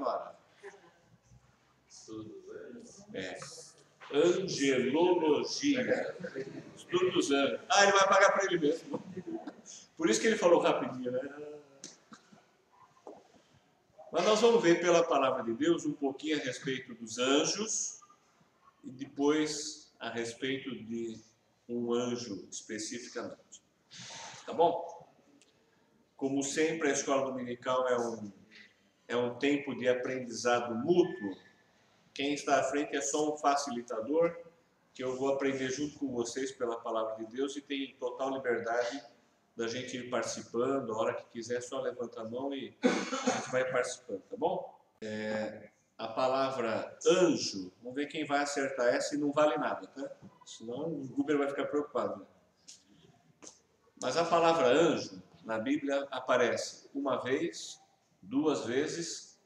agora. É. Angelologia. Estudo dos anjos. Ah, ele vai pagar para ele mesmo. Por isso que ele falou rapidinho, né? Mas nós vamos ver pela palavra de Deus um pouquinho a respeito dos anjos e depois a respeito de um anjo especificamente. Tá bom? Como sempre, a escola dominical é um, é um tempo de aprendizado mútuo. Quem está à frente é só um facilitador, que eu vou aprender junto com vocês pela palavra de Deus e tem total liberdade da gente ir participando. A hora que quiser, só levanta a mão e a gente vai participando, tá bom? É, a palavra anjo, vamos ver quem vai acertar essa e não vale nada, tá? Senão o Google vai ficar preocupado. Né? Mas a palavra anjo na Bíblia aparece uma vez, duas vezes,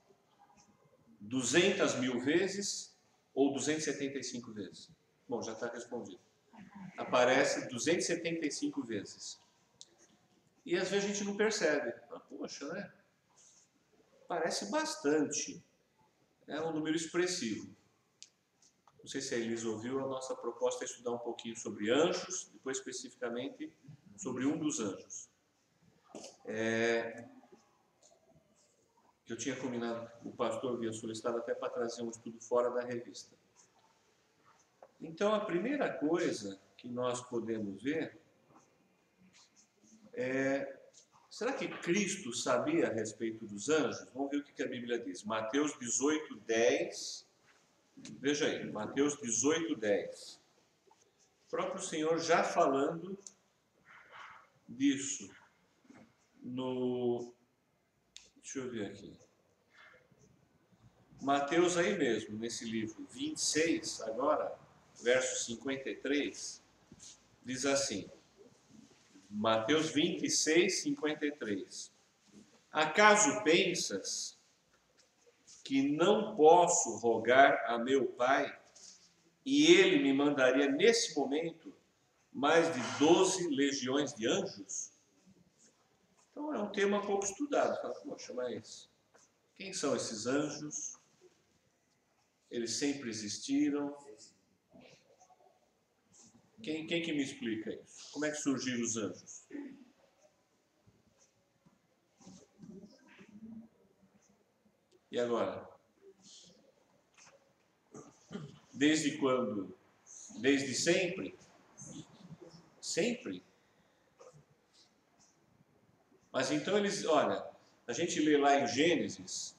200 mil vezes ou 275 vezes? Bom, já está respondido. Aparece 275 vezes. E às vezes a gente não percebe. Ah, poxa, né? Parece bastante. É um número expressivo. Não sei se a Elisa ouviu, a nossa proposta é estudar um pouquinho sobre anjos, depois especificamente sobre um dos anjos. É, eu tinha combinado, o pastor havia solicitado até para trazer um estudo fora da revista. Então, a primeira coisa que nós podemos ver é: será que Cristo sabia a respeito dos anjos? Vamos ver o que a Bíblia diz. Mateus 18, 10. Veja aí, Mateus 18, 10. O próprio Senhor já falando disso no. Deixa eu ver aqui. Mateus aí mesmo, nesse livro 26, agora, verso 53, diz assim: Mateus 26, 53. Acaso pensas que não posso rogar a meu Pai e ele me mandaria nesse momento mais de 12 legiões de anjos? Então é um tema pouco estudado. Fala, poxa, mas quem são esses anjos? Eles sempre existiram? Quem, quem que me explica isso? Como é que surgiram os anjos? E agora? Desde quando? Desde sempre? Sempre? Mas então eles, olha, a gente lê lá em Gênesis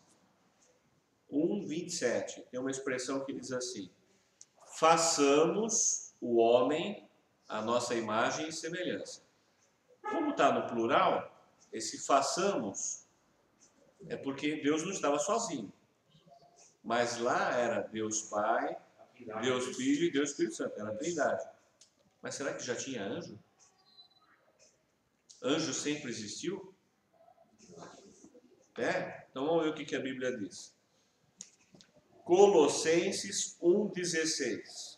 1, 27, tem uma expressão que diz assim: façamos o homem a nossa imagem e semelhança. Como está no plural, esse façamos é porque Deus não estava sozinho. Mas lá era Deus Pai, Deus Filho e Deus Espírito Santo, era a Trindade. Mas será que já tinha anjo? Anjo sempre existiu? É? Então vamos ver o que, a Bíblia diz. Colossenses 1,16.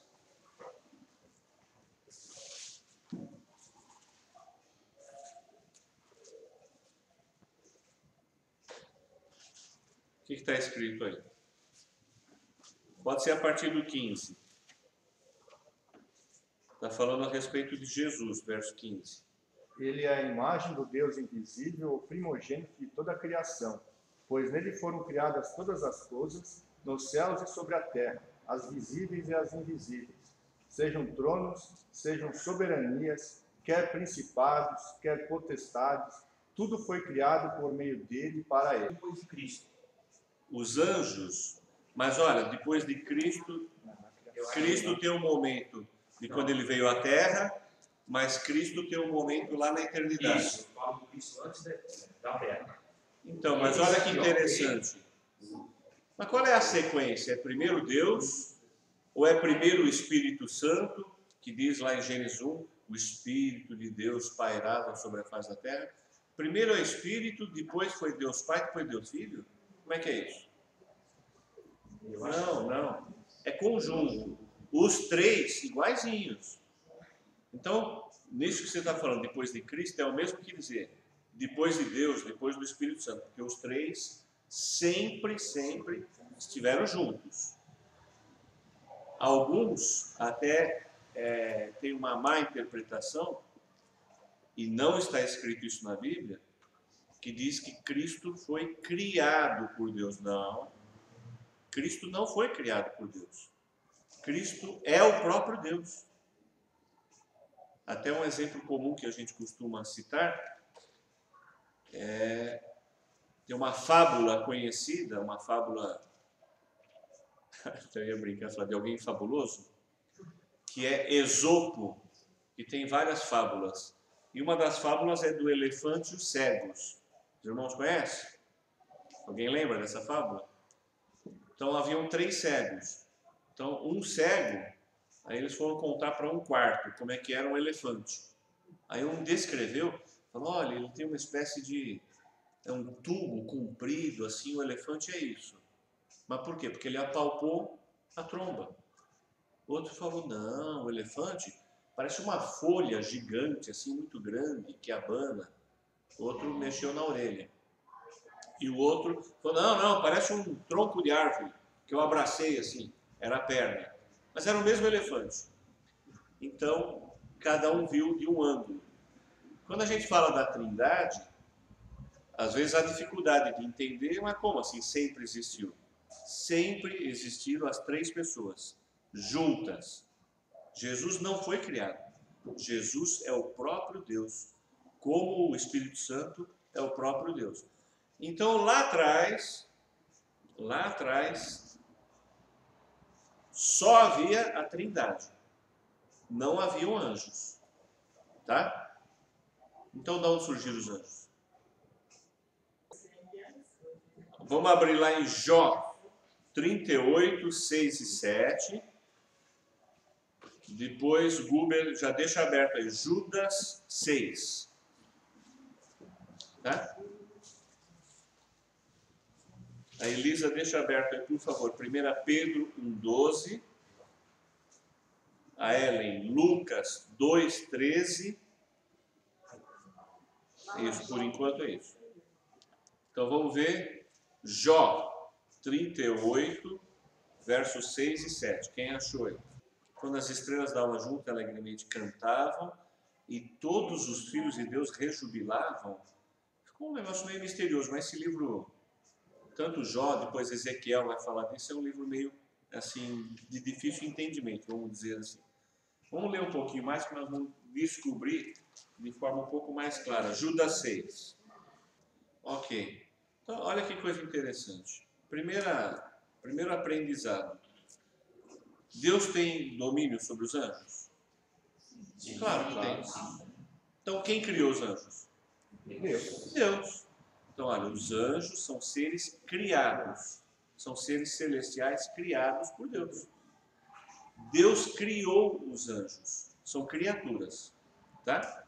O que está escrito aí? Pode ser a partir do 15. Está falando a respeito de Jesus, verso 15. Ele é a imagem do Deus invisível, o primogênito de toda a criação, pois nele foram criadas todas as coisas, nos céus e sobre a terra, as visíveis e as invisíveis, sejam tronos, sejam soberanias, quer principados, quer potestades, tudo foi criado por meio dele para ele. Depois de Cristo. Os anjos, mas olha, depois de Cristo, Cristo tem um momento de quando ele veio à terra, mas Cristo tem um momento lá na eternidade. Isso, eu falo isso antes da terra. Então, mas olha que interessante. Mas qual é a sequência? É primeiro Deus, ou é primeiro o Espírito Santo, que diz lá em Gênesis 1, o Espírito de Deus pairava sobre a face da terra? Primeiro é o Espírito, depois foi Deus Pai, depois Deus Filho? Como é que é isso? Não, não. É conjunto. Os três iguaizinhos. Então, nisso que você está falando, depois de Cristo, é o mesmo que dizer depois de Deus, depois do Espírito Santo, porque os três sempre, sempre estiveram juntos. Alguns até é, têm uma má interpretação, e não está escrito isso na Bíblia, que diz que Cristo foi criado por Deus. Não. Cristo não foi criado por Deus. Cristo é o próprio Deus. Até um exemplo comum que a gente costuma citar é tem uma fábula conhecida, uma fábula eu ia brincar falar de alguém fabuloso, que é Esopo, que tem várias fábulas. E uma das fábulas é do elefante e os cegos. Os irmãos conhecem? Alguém lembra dessa fábula? Então haviam três cegos. Então um cego, aí eles foram contar para um quarto como é que era um elefante. Aí um descreveu, falou: olha, ele tem uma espécie de é um tubo comprido assim, o elefante é isso. Mas por quê? Porque ele apalpou a tromba. Outro falou: não, o elefante parece uma folha gigante, assim, muito grande, que abana. Outro mexeu na orelha. E o outro falou: não, não, parece um tronco de árvore que eu abracei assim, era a perna. Mas era o mesmo elefante. Então, cada um viu de um ângulo. Quando a gente fala da trindade, às vezes há dificuldade de entender, mas como assim sempre existiu? Sempre existiram as três pessoas juntas. Jesus não foi criado. Jesus é o próprio Deus, como o Espírito Santo é o próprio Deus. Então lá atrás, lá atrás, só havia a Trindade. Não haviam anjos. Tá? Então de onde surgiram os anjos? Vamos abrir lá em Jó 38, 6 e 7. Depois, Google já deixa aberto aí, Judas 6. Tá? A Elisa deixa aberto aí, por favor. 1 Pedro 1, 12. A Ellen, Lucas 2, 13. Isso, por enquanto é isso. Então vamos ver Jó 38, versos 6 e 7. Quem achou aí? Quando as estrelas davam junto, alegremente cantavam e todos os filhos de Deus rejubilavam. Ficou um negócio meio misterioso, mas esse livro, tanto Jó, depois Ezequiel vai falar disso, é um livro meio assim de difícil entendimento, vamos dizer assim. Vamos ler um pouquinho mais que nós vamos descobrir de forma um pouco mais clara. Judas 6. Ok. Então, olha que coisa interessante. Primeira, primeiro aprendizado. Deus tem domínio sobre os anjos? Claro que tem. Então, quem criou os anjos? Deus. Deus. Então, olha, os anjos são seres criados. São seres celestiais criados por Deus. Deus criou os anjos. São criaturas. Tá?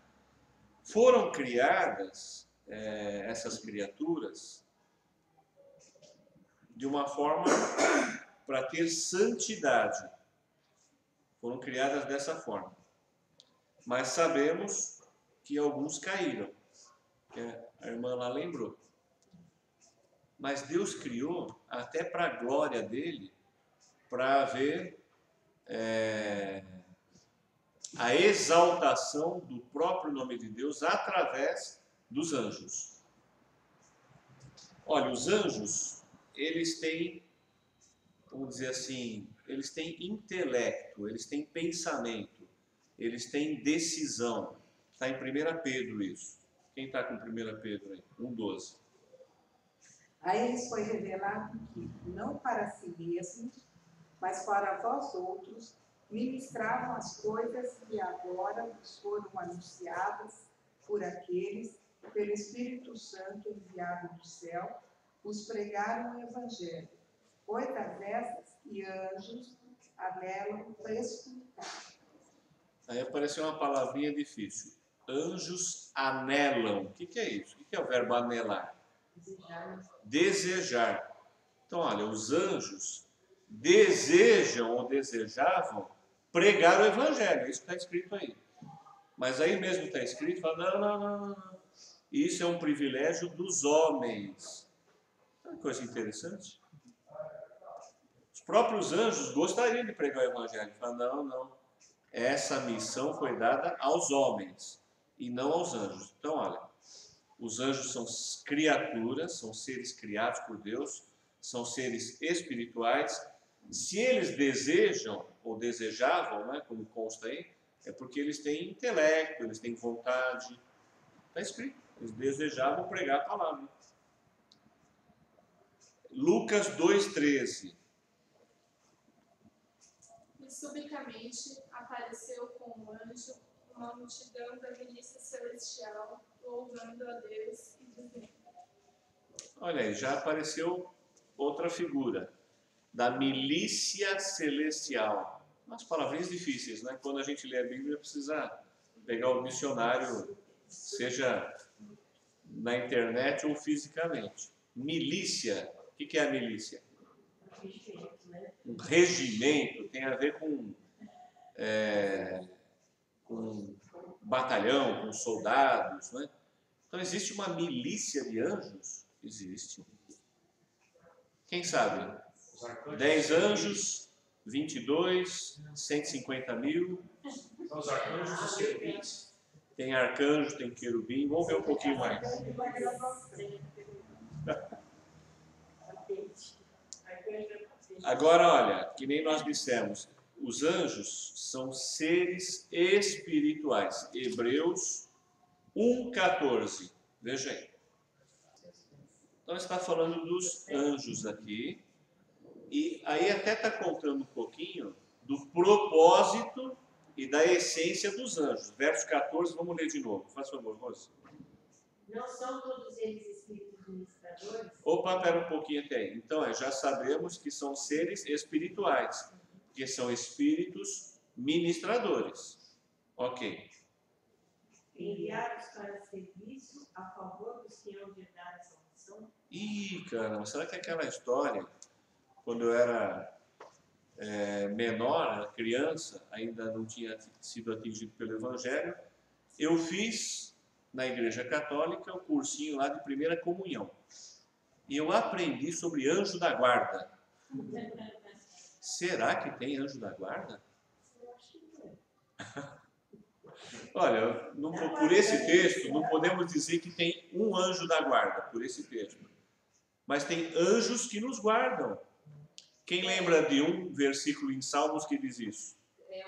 Foram criadas é, essas criaturas de uma forma para ter santidade. Foram criadas dessa forma. Mas sabemos que alguns caíram, que a irmã lá lembrou. Mas Deus criou até para a glória dele, para ver é, a exaltação do próprio nome de Deus através dos anjos. Olha, os anjos eles têm, vamos dizer assim, eles têm intelecto, eles têm pensamento, eles têm decisão. Está em 1 Pedro isso. Quem está com 1 Pedro aí? 1,12. A eles foi revelado que, não para si mesmos, mas para vós outros, ministravam as coisas que agora vos foram anunciadas por aqueles, pelo Espírito Santo enviado do céu, os pregaram o Evangelho, coisas essas que anjos anelam escutar. Aí apareceu uma palavrinha difícil. Anjos anelam. O que, que é isso? O que, que é o verbo anelar? Desejar. Desejar. Então, olha, os anjos desejam ou desejavam pregar o Evangelho. Isso está escrito aí. Mas aí mesmo está escrito, fala, não, não, não, não. Isso é um privilégio dos homens. Que coisa interessante. Os próprios anjos gostariam de pregar o evangelho. Falam, não, não. Essa missão foi dada aos homens e não aos anjos. Então, olha, os anjos são criaturas, são seres criados por Deus, são seres espirituais. Se eles desejam ou desejavam, né, como consta aí, é porque eles têm intelecto, eles têm vontade. Está escrito. Eles desejavam pregar a palavra. Lucas 2,13. E subitamente apareceu com um anjo uma multidão da milícia celestial, louvando a Deus e dizendo. Olha aí, já apareceu outra figura da milícia celestial. Umas palavrinhas difíceis, né? Quando a gente lê a Bíblia, precisa pegar o dicionário, seja na internet ou fisicamente. Milícia, o que é a milícia? Um regimento tem a ver com, é, com batalhão, com soldados, né? Então existe uma milícia de anjos? Existe. Quem sabe? 10 anjos, 22, 150 mil. São os arcanjos e serpentes. Tem arcanjo, tem querubim. Vamos ver um pouquinho mais. Agora, olha, que nem nós dissemos, os anjos são seres espirituais. Hebreus 1,14. Veja aí. Então está falando dos anjos aqui. E aí até está contando um pouquinho do propósito e da essência dos anjos. Verso 14, vamos ler de novo. Faz favor, Rose. Não são todos eles espíritos ministradores? Opa, pera um pouquinho até aí. Então, é, já sabemos que são seres espirituais, que são espíritos ministradores. Ok. Enviados para serviço a favor dos que hão de herdar a salvação? Ih, caramba, será que é aquela história, quando eu era é, menor, criança, ainda não tinha sido atingido pelo Evangelho, eu fiz na Igreja Católica o cursinho lá de primeira comunhão. E eu aprendi sobre anjo da guarda. Será que tem anjo da guarda? Olha, não- por esse texto, não podemos dizer que tem um anjo da guarda, por esse texto. Mas tem anjos que nos guardam. Quem lembra de um versículo em Salmos que diz isso? É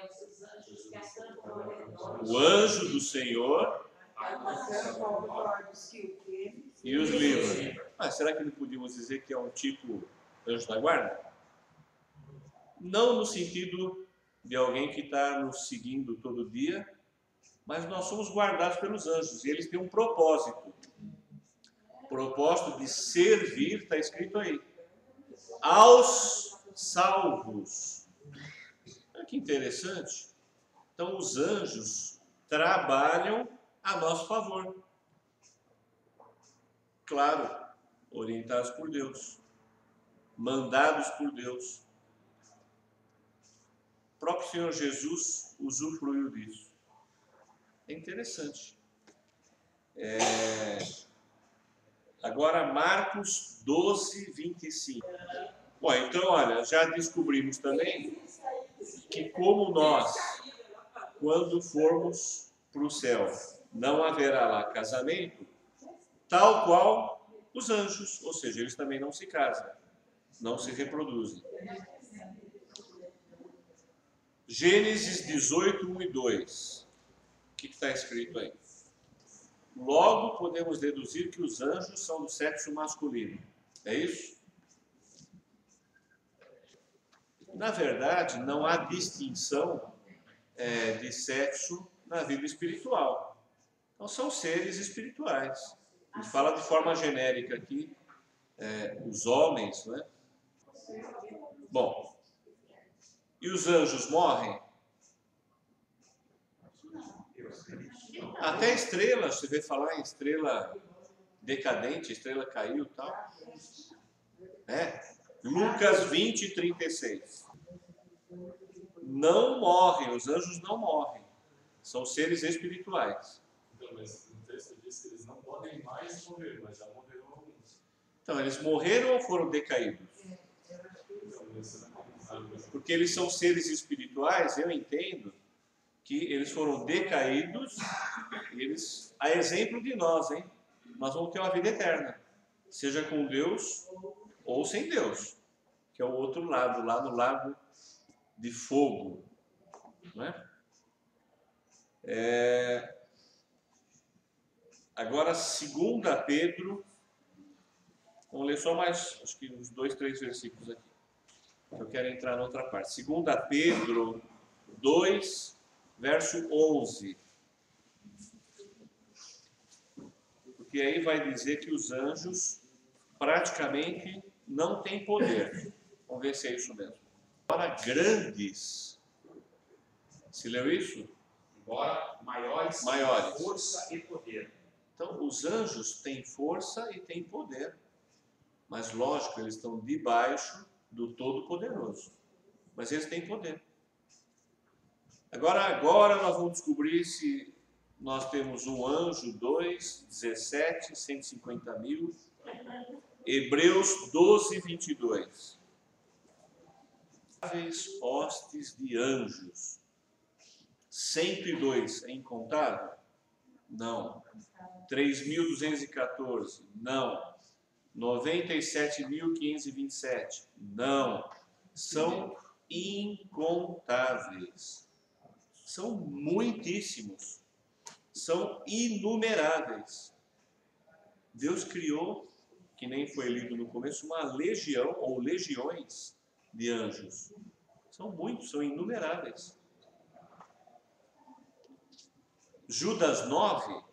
redor. O anjo do Senhor E os livra. Ah, será que não podíamos dizer que é um tipo anjo da guarda? Não no sentido de alguém que está nos seguindo todo dia, mas nós somos guardados pelos anjos e eles têm um propósito. Propósito de servir, está escrito aí, aos salvos. Olha que interessante. Então, os anjos trabalham a nosso favor. Claro, orientados por Deus, mandados por Deus. O próprio Senhor Jesus usufruiu disso. É interessante. É, Agora, Marcos 12, 25. Bom, então, olha, já descobrimos também que, como nós, quando formos para o céu, não haverá lá casamento, tal qual os anjos, ou seja, eles também não se casam, não se reproduzem. Gênesis 18, 1 e 2. O que está escrito aí? Logo podemos deduzir que os anjos são do sexo masculino. É isso? Na verdade, não há distinção é, de sexo na vida espiritual. Então, são seres espirituais. A gente fala de forma genérica aqui, é, os homens, né? Bom, e os anjos morrem? Até estrelas, você vê falar em estrela decadente, estrela caiu e tal. É. Lucas 20, 36. Não morrem, os anjos não morrem. São seres espirituais. Então, mas no texto diz que eles não podem mais morrer, mas já morreram alguns. Então, eles morreram ou foram decaídos? Porque eles são seres espirituais, eu entendo que eles foram decaídos, eles, a exemplo de nós, hein? Nós vamos ter uma vida eterna, seja com Deus ou sem Deus, que é o outro lado, lá no lago de fogo, não é? é... Agora, 2 Pedro, vamos ler só mais, acho que uns dois, três versículos aqui. Eu quero entrar na outra parte. 2 Pedro 2, verso 11. Porque aí vai dizer que os anjos praticamente não têm poder. Vamos ver se é isso mesmo. Para grandes. Se leu isso? Embora maiores, Maiores. força e poder. Então, os anjos têm força e têm poder. Mas, lógico, eles estão debaixo do Todo-Poderoso. Mas eles têm poder. Agora, agora nós vamos descobrir se nós temos um anjo 2, 17, 150 mil. Hebreus 12, 22. Hostes de anjos. 102 é incontável? Não. 3.214? Não. 97.527? Não. São incontáveis. São muitíssimos. São inumeráveis. Deus criou, que nem foi lido no começo, uma legião ou legiões de anjos. São muitos, são inumeráveis. Judas 9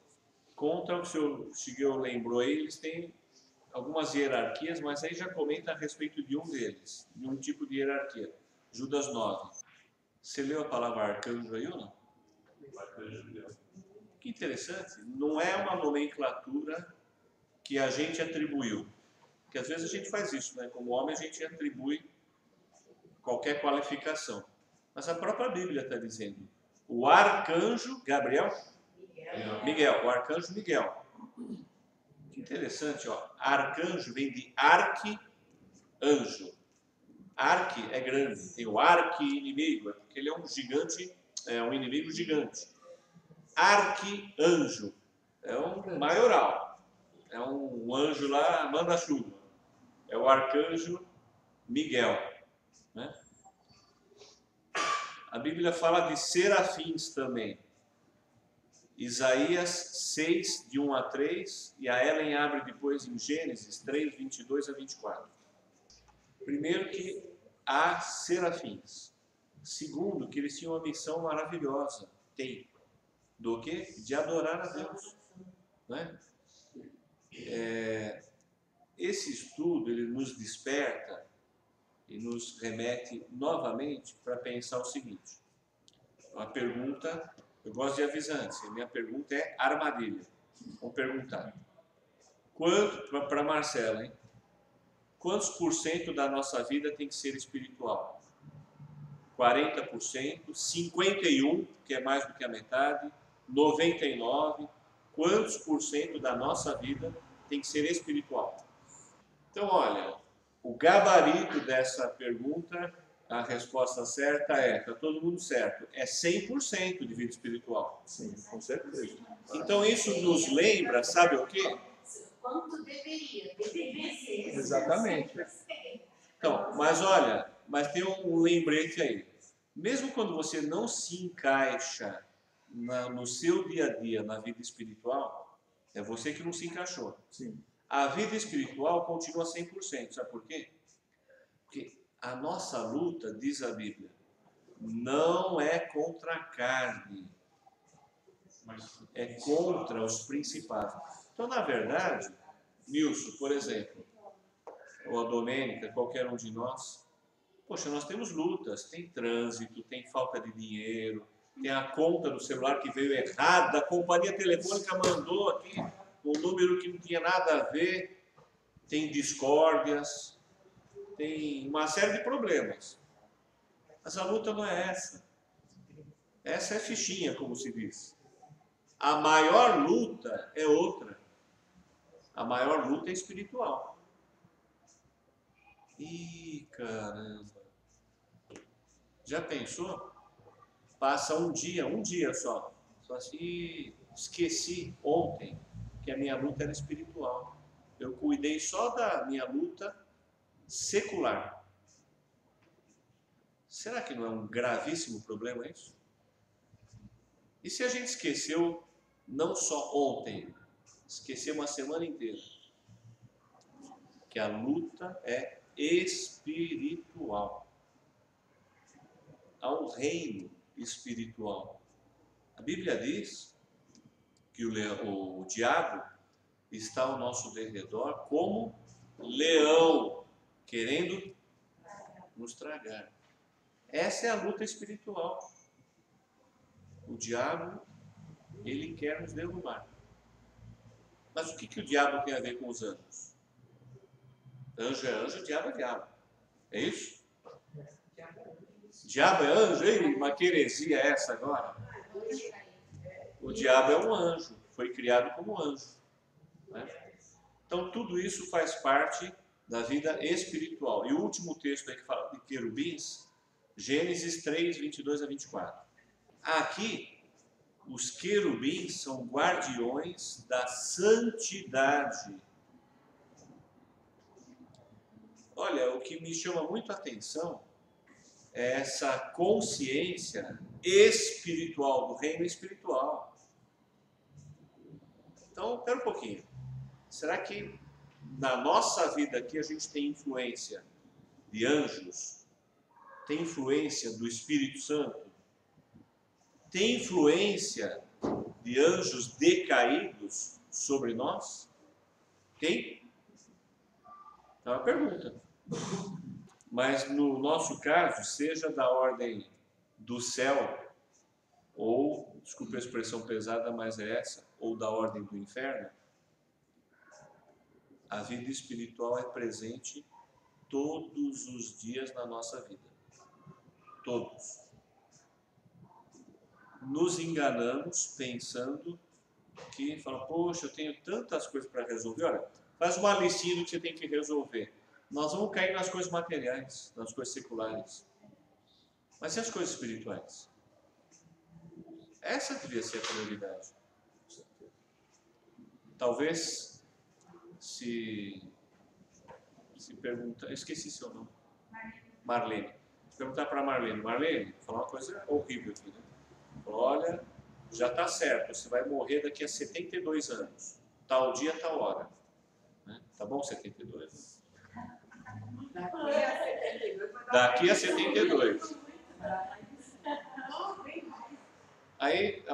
conta o que o senhor Shigeo lembrou aí, eles têm algumas hierarquias, mas aí já comenta a respeito de um deles, de um tipo de hierarquia. Judas 9. Você leu a palavra arcanjo aí ou não? Que interessante. Não é uma nomenclatura que a gente atribuiu. Porque às vezes a gente faz isso, né? Como homem a gente atribui qualquer qualificação. Mas a própria Bíblia está dizendo. O arcanjo Gabriel, Miguel, o arcanjo Miguel. Que interessante, ó. Arcanjo vem de arque, anjo. Arque é grande, tem o arque inimigo, é porque ele é um gigante, é um inimigo gigante. Arque anjo é um maioral, é um anjo lá, manda chuva. É o arcanjo Miguel. Né? A Bíblia fala de serafins também. Isaías 6, de 1 a 3, e a Ellen abre depois em Gênesis 3, 22 a 24. Primeiro que há serafins. Segundo, que eles tinham uma missão maravilhosa. Tem. Do que? De adorar a Deus. Né? É, esse estudo ele nos desperta e nos remete novamente para pensar o seguinte. Uma pergunta, eu gosto de avisar antes, a minha pergunta é armadilha. Vamos perguntar. Quanto, para Marcela, hein? Quantos por cento da nossa vida tem que ser espiritual? 40%, 51%, que é mais do que a metade, 99%. Quantos por cento da nossa vida tem que ser espiritual? Então, olha, o gabarito dessa pergunta, a resposta certa é, está todo mundo certo, é 100% de vida espiritual. Sim, com certeza. Então isso nos lembra, sabe o quê? Quanto deveria? Deveria ser. Exatamente. Então, mas olha, mas tem um lembrete aí. Mesmo quando você não se encaixa na- no seu dia a dia, na vida espiritual, é você que não se encaixou. Sim. A vida espiritual continua 100%. Sabe por quê? A nossa luta, diz a Bíblia, não é contra a carne, é contra os principados. Então, na verdade, Nilson, por exemplo, ou a Domênica, qualquer um de nós, poxa, nós temos lutas, tem trânsito, tem falta de dinheiro, tem a conta do celular que veio errada, a companhia telefônica mandou aqui um número que não tinha nada a ver, tem discórdias, tem uma série de problemas. Mas a luta não é essa. Essa é fichinha, como se diz. A maior luta é outra. A maior luta é espiritual. Ih, caramba. Já pensou? Passa um dia, um dia só. Só assim, esqueci ontem que a minha luta era espiritual. Eu cuidei só da minha luta secular. Será que não é um gravíssimo problema isso? E se a gente esqueceu não só ontem, esqueceu uma semana inteira? Que a luta é espiritual. Há um reino espiritual. A Bíblia diz que o, leão, o diabo está ao nosso derredor como leão, querendo nos tragar. Essa é a luta espiritual. O diabo, ele quer nos derrubar. Mas o que, que o diabo tem a ver com os anjos? Anjo é anjo, diabo é diabo. É isso? Diabo é anjo? Ei, uma queresia essa agora? O diabo é um anjo, foi criado como anjo. Né? Então, tudo isso faz parte da vida espiritual. E o último texto aí que fala de querubins, Gênesis 3, 22 a 24. Aqui, os querubins são guardiões da santidade. Olha, o que me chama muito a atenção é essa consciência espiritual, do reino espiritual. Então, pera um pouquinho. Será que na nossa vida aqui a gente tem influência de anjos? Tem influência do Espírito Santo? Tem influência de anjos decaídos sobre nós? Tem? É uma pergunta. Mas no nosso caso, seja da ordem do céu, ou, desculpe a expressão pesada, mas é essa, ou da ordem do inferno, a vida espiritual é presente todos os dias na nossa vida. Todos. Nos enganamos pensando que, fala, poxa, eu tenho tantas coisas para resolver. Olha, faz uma listinha do que você tem que resolver. Nós vamos cair nas coisas materiais, nas coisas seculares. Mas e as coisas espirituais? Essa devia ser a prioridade. Talvez se se perguntar, esqueci seu nome. Marlene. Se perguntar para Marlene, Marlene, falar uma coisa horrível aqui, né? Olha, já está certo, você vai morrer daqui a 72 anos. Tal dia, tal hora. Né? Tá bom 72? Daqui a 72. Daqui a 72. Aí,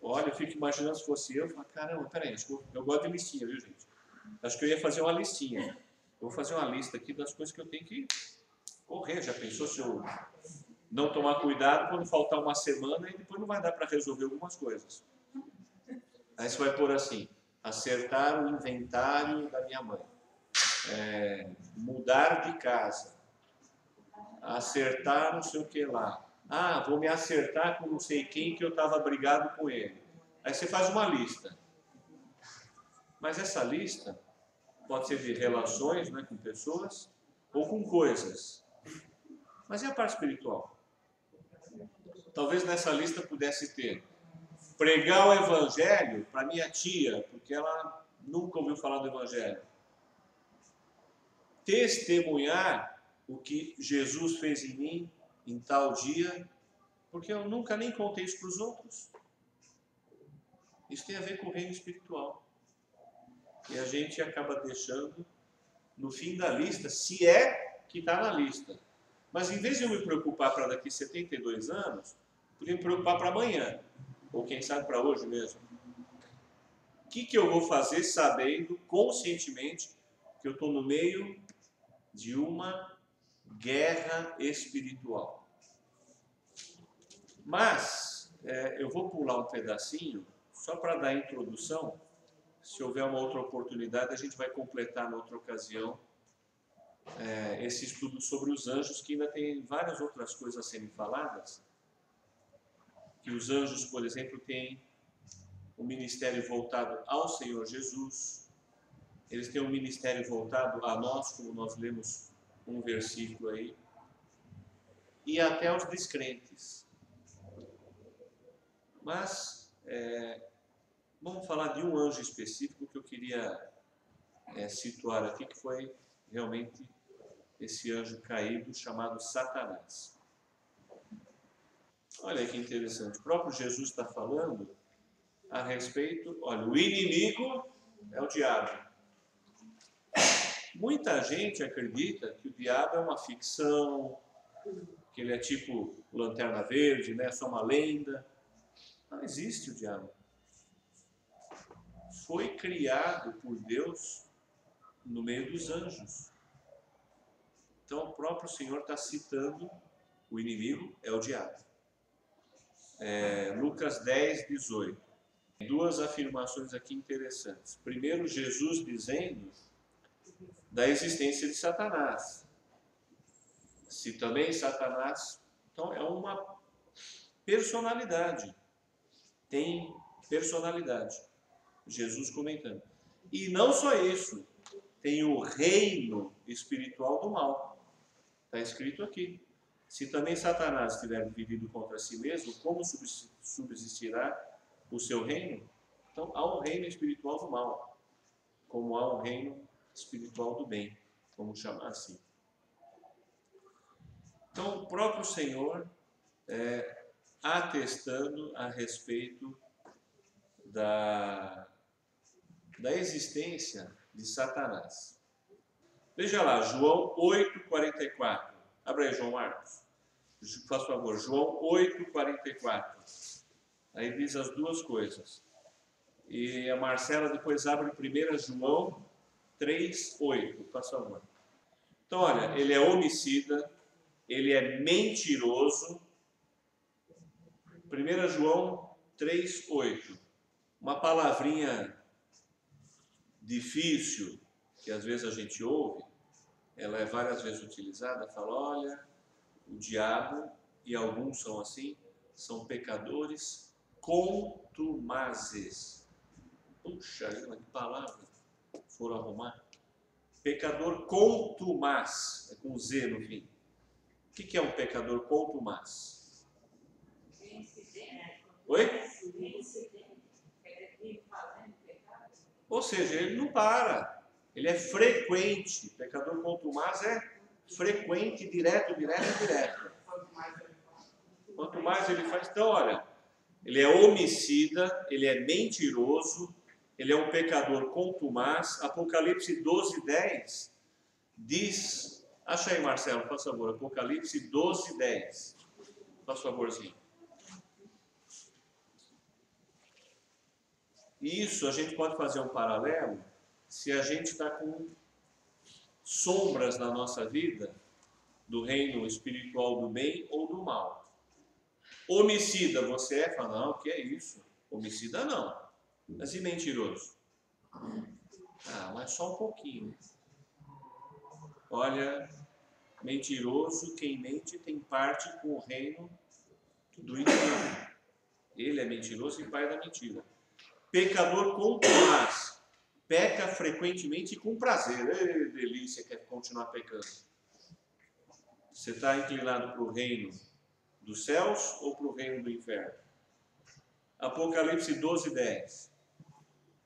olha, eu fico imaginando se fosse eu, eu falo, caramba, peraí, eu, eu gosto de listinha, viu, gente? Acho que eu ia fazer uma listinha. Eu vou fazer uma lista aqui das coisas que eu tenho que correr. Já pensou se eu não tomar cuidado quando faltar uma semana e depois não vai dar para resolver algumas coisas? Aí você vai pôr assim: acertar o inventário da minha mãe, é, mudar de casa, acertar não sei o que lá. Ah, vou me acertar com não sei quem que eu estava brigado com ele. Aí você faz uma lista. Mas essa lista pode ser de relações né, com pessoas ou com coisas. Mas e a parte espiritual? Talvez nessa lista pudesse ter pregar o evangelho para minha tia, porque ela nunca ouviu falar do evangelho. Testemunhar o que Jesus fez em mim em tal dia, porque eu nunca nem contei isso para os outros. Isso tem a ver com o reino espiritual. E a gente acaba deixando no fim da lista, se é que está na lista. Mas em vez de eu me preocupar para daqui 72 anos, podia me preocupar para amanhã, ou quem sabe para hoje mesmo. O que, que eu vou fazer sabendo conscientemente que eu estou no meio de uma guerra espiritual? Mas é, eu vou pular um pedacinho só para dar introdução. Se houver uma outra oportunidade, a gente vai completar na outra ocasião é, esse estudo sobre os anjos, que ainda tem várias outras coisas a serem faladas. Que os anjos, por exemplo, têm um ministério voltado ao Senhor Jesus, eles têm um ministério voltado a nós, como nós lemos um versículo aí, e até os descrentes. Mas é, vamos falar de um anjo específico que eu queria é, situar aqui, que foi realmente esse anjo caído chamado Satanás. Olha que interessante, o próprio Jesus está falando a respeito, olha, o inimigo é o diabo. Muita gente acredita que o diabo é uma ficção, que ele é tipo lanterna verde, né? só uma lenda. Não existe o diabo. Foi criado por Deus no meio dos anjos. Então o próprio Senhor está citando o inimigo é o diabo. É, Lucas 10, 18. Duas afirmações aqui interessantes. Primeiro, Jesus dizendo da existência de Satanás. Se também Satanás, então é uma personalidade. Tem personalidade. Jesus comentando. E não só isso, tem o reino espiritual do mal. Está escrito aqui. Se também Satanás estiver dividido contra si mesmo, como subsistirá o seu reino? Então há um reino espiritual do mal, como há um reino espiritual do bem, vamos chamar assim. Então o próprio Senhor é, atestando a respeito da, da existência de Satanás. Veja lá, João 8,44. Abra aí, João Marcos. Faz favor, João 8,44. Aí diz as duas coisas. E a Marcela depois abre 1 João 3,8. Faz favor. Então, olha, ele é homicida, ele é mentiroso. 1 João 3,8. Uma palavrinha difícil que às vezes a gente ouve, ela é várias vezes utilizada, fala, olha, o diabo, e alguns são assim, são pecadores contumazes. Puxa, que palavra foram arrumar. Pecador contumaz, é com Z no fim. O que é um pecador contumaz? Oi? Ou seja, ele não para ele é frequente. Pecador contumaz é frequente, direto, direto, direto. Quanto mais ele faz, então, olha, ele é homicida, ele é mentiroso, ele é um pecador contumaz. Apocalipse 12, 10 diz. Acha aí, Marcelo, por favor. Apocalipse 12, 10. Faz favorzinho. Isso a gente pode fazer um paralelo se a gente está com sombras na nossa vida do reino espiritual do bem ou do mal. Homicida, você é? Fala, não, o que é isso? Homicida não. Mas e mentiroso? Ah, mas só um pouquinho. Olha, mentiroso, quem mente tem parte com o reino do inferno. Ele é mentiroso e pai da mentira. Pecador contumaz peca frequentemente com prazer. Ei, delícia, quer continuar pecando. Você está inclinado para o reino dos céus ou para o reino do inferno? Apocalipse 12, 10.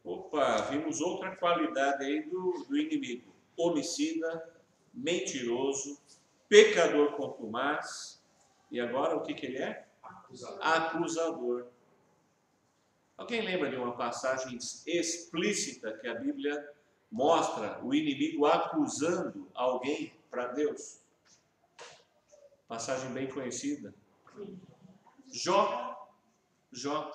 Opa, vimos outra qualidade aí do, do inimigo: homicida, mentiroso, pecador contumaz. E agora o que, que ele é? Acusador. Acusador. Alguém lembra de uma passagem explícita que a Bíblia mostra o inimigo acusando alguém para Deus? Passagem bem conhecida. Jó. Jó.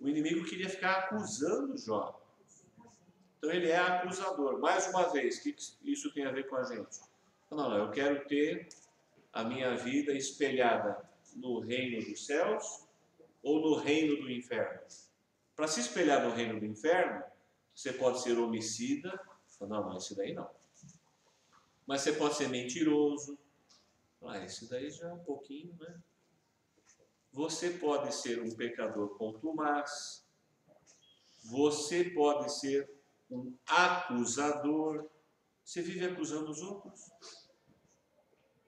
O inimigo queria ficar acusando Jó. Então ele é acusador. Mais uma vez, o que isso tem a ver com a gente? Não, não, eu quero ter a minha vida espelhada no reino dos céus ou no reino do inferno? Para se espelhar no reino do inferno, você pode ser homicida, não, não, esse daí não. Mas você pode ser mentiroso, ah, esse daí já é um pouquinho, né? Você pode ser um pecador contumaz, você pode ser um acusador, Você vive acusando os outros?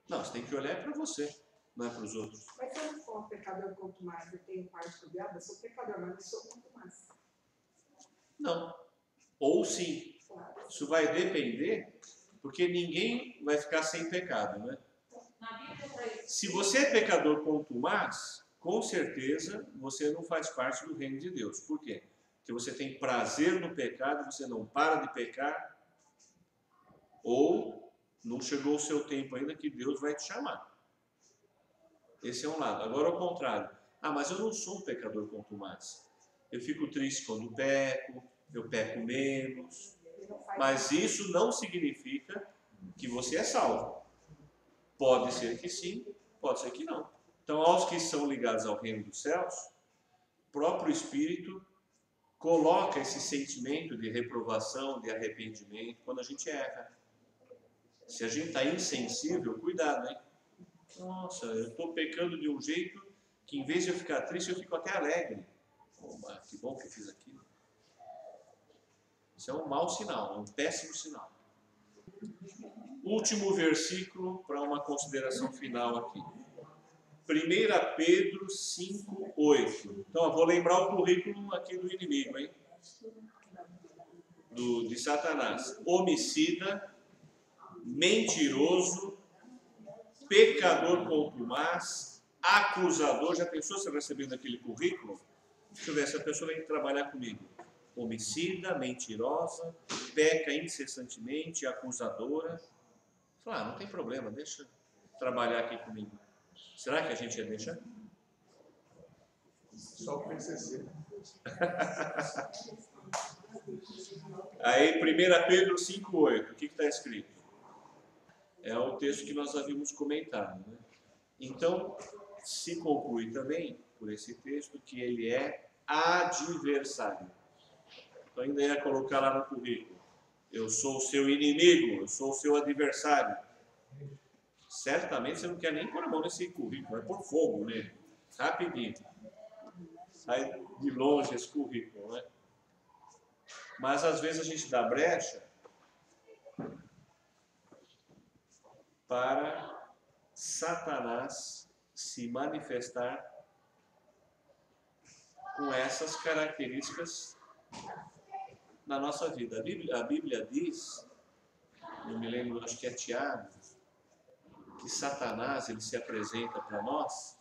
Não, você tem que olhar para você, não é para os outros. Mas se eu não for um pecador quanto mais, eu tenho parte do diabo, eu sou pecador, mas não sou quanto mais. Não. Ou sim. Claro. Isso vai depender, porque ninguém vai ficar sem pecado, né? Na Bíblia para isso. Se você é pecador contumaz, com certeza você não faz parte do reino de Deus. Por quê? Porque você tem prazer no pecado, você não para de pecar, ou não chegou o seu tempo ainda que Deus vai te chamar. Esse é um lado. Agora, ao contrário. Ah, mas eu não sou um pecador contumaz. Eu fico triste quando peco, eu peco menos. Mas isso não significa que você é salvo. Pode ser que sim, pode ser que não. Então, aos que são ligados ao reino dos céus, o próprio Espírito coloca esse sentimento de reprovação, de arrependimento, quando a gente erra. Se a gente está insensível, cuidado, hein? Nossa, eu estou pecando de um jeito que, em vez de eu ficar triste, eu fico até alegre. Oba, que bom que eu fiz aquilo. Isso é um mau sinal, é um péssimo sinal. Último versículo para uma consideração final aqui. 1 Pedro 5, 8. Então, eu vou lembrar o currículo aqui do inimigo, hein? Do, de Satanás. Homicida, mentiroso, pecador contumaz, acusador. Já pensou se recebendo aquele currículo? Deixa eu ver, essa pessoa vem trabalhar comigo. Homicida, mentirosa, peca incessantemente, acusadora. Fala, ah, não tem problema, deixa trabalhar aqui comigo. Será que a gente ia deixar? Só o PCC. Aí, 1 Pedro 5,8, o que está escrito? É o texto que nós havíamos comentado. Né? Então, se conclui também, por esse texto, que ele é adversário. Então, ainda ia colocar lá no currículo: Eu sou o seu inimigo, eu sou o seu adversário. Certamente você não quer nem pôr a mão nesse currículo, vai pôr fogo nele, rapidinho. Sai de longe esse currículo, né? Mas às vezes a gente dá brecha para Satanás se manifestar com essas características na nossa vida. A Bíblia, a Bíblia diz, não me lembro, acho que é Tiago, que Satanás ele se apresenta para nós.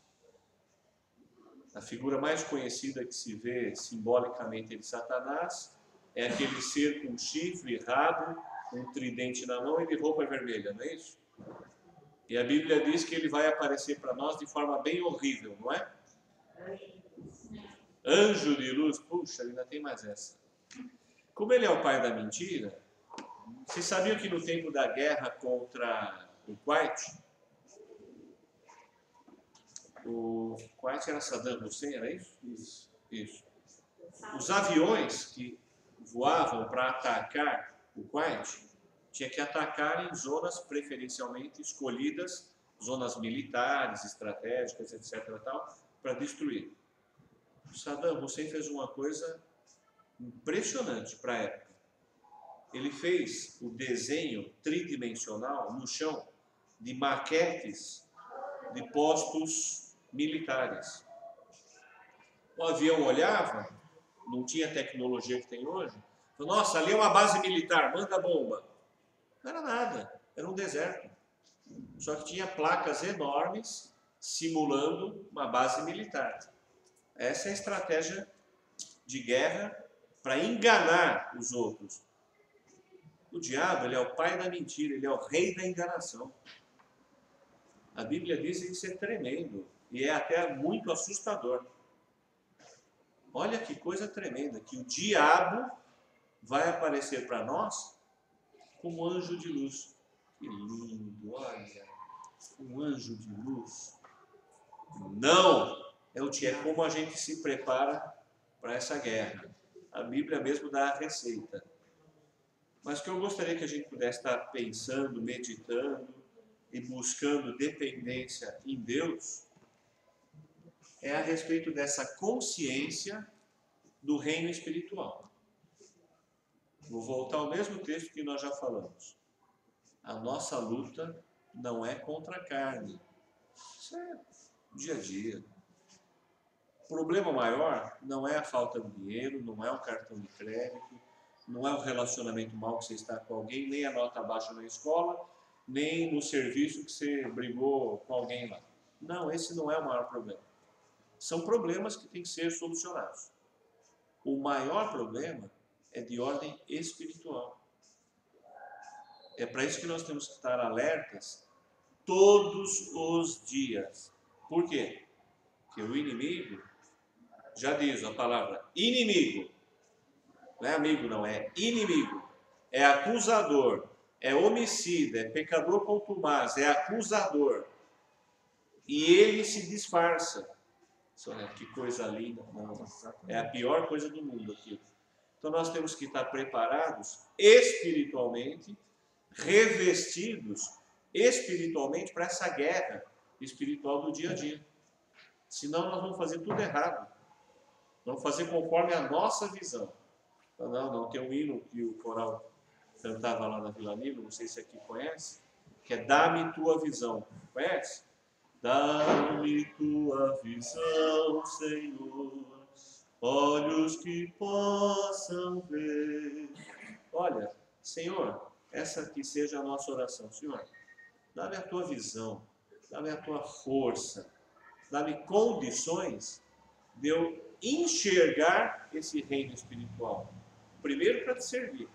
A figura mais conhecida que se vê simbolicamente de Satanás é aquele ser com chifre, rabo, um tridente na mão e de roupa vermelha, não é isso? E a Bíblia diz que ele vai aparecer para nós de forma bem horrível, não é? Anjo de luz, puxa, ainda tem mais essa. Como ele é o pai da mentira, vocês sabiam que no tempo da guerra contra o Kuwait, o Kuwait era Saddam Hussein, era isso? Isso. Isso. Os aviões que voavam para atacar o Kuwait tinha que atacar em zonas preferencialmente escolhidas, zonas militares, estratégicas, etc. para destruir. Saddam Hussein fez uma coisa impressionante para a época. Ele fez o desenho tridimensional no chão de maquetes de postos militares. O avião olhava, não tinha tecnologia que tem hoje. Falou, Nossa, ali é uma base militar, manda bomba. Não era nada, era um deserto. Só que tinha placas enormes simulando uma base militar. Essa é a estratégia de guerra para enganar os outros. O diabo, ele é o pai da mentira, ele é o rei da enganação. A Bíblia diz que isso é tremendo e é até muito assustador. Olha que coisa tremenda, que o diabo vai aparecer para nós como anjo de luz. Que lindo, olha, um anjo de luz. Não, é o é como a gente se prepara para essa guerra. A Bíblia mesmo dá a receita. Mas que eu gostaria que a gente pudesse estar pensando, meditando e buscando dependência em Deus é a respeito dessa consciência do reino espiritual. Vou voltar ao mesmo texto que nós já falamos. A nossa luta não é contra a carne. Isso é dia a dia. O problema maior não é a falta de dinheiro, não é o cartão de crédito, não é o relacionamento mal que você está com alguém, nem a nota baixa na escola, nem no serviço que você brigou com alguém lá. Não, esse não é o maior problema. São problemas que têm que ser solucionados. O maior problema é de ordem espiritual. É para isso que nós temos que estar alertas todos os dias. Por quê? Porque o inimigo, já diz a palavra inimigo, não é amigo, não, é inimigo, é acusador, é homicida, é pecador contumaz, é acusador. E ele se disfarça. Que coisa linda. Não, é a pior coisa do mundo aqui. Então nós temos que estar preparados espiritualmente, revestidos espiritualmente para essa guerra espiritual do dia a dia. Senão nós vamos fazer tudo errado. Vamos fazer conforme a nossa visão. Não, não, tem um hino que o coral cantava lá na Vila Nilo, não sei se aqui conhece, que é Dá-me tua visão. Conhece? Dá-me tua visão, Senhor, olhos que possam ver. Olha, Senhor, essa que seja a nossa oração. Senhor, dá-me a tua visão, dá-me a tua força, dá-me condições de eu enxergar esse reino espiritual. Primeiro, para te servir.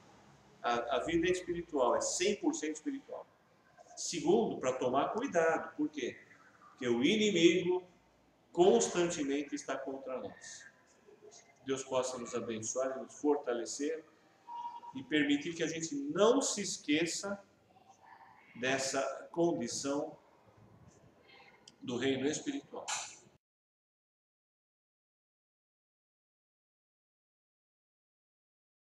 A, a vida é espiritual, é 100% espiritual. Segundo, para tomar cuidado. Por quê? Porque o inimigo constantemente está contra nós. Deus possa nos abençoar e nos fortalecer e permitir que a gente não se esqueça dessa condição do reino espiritual.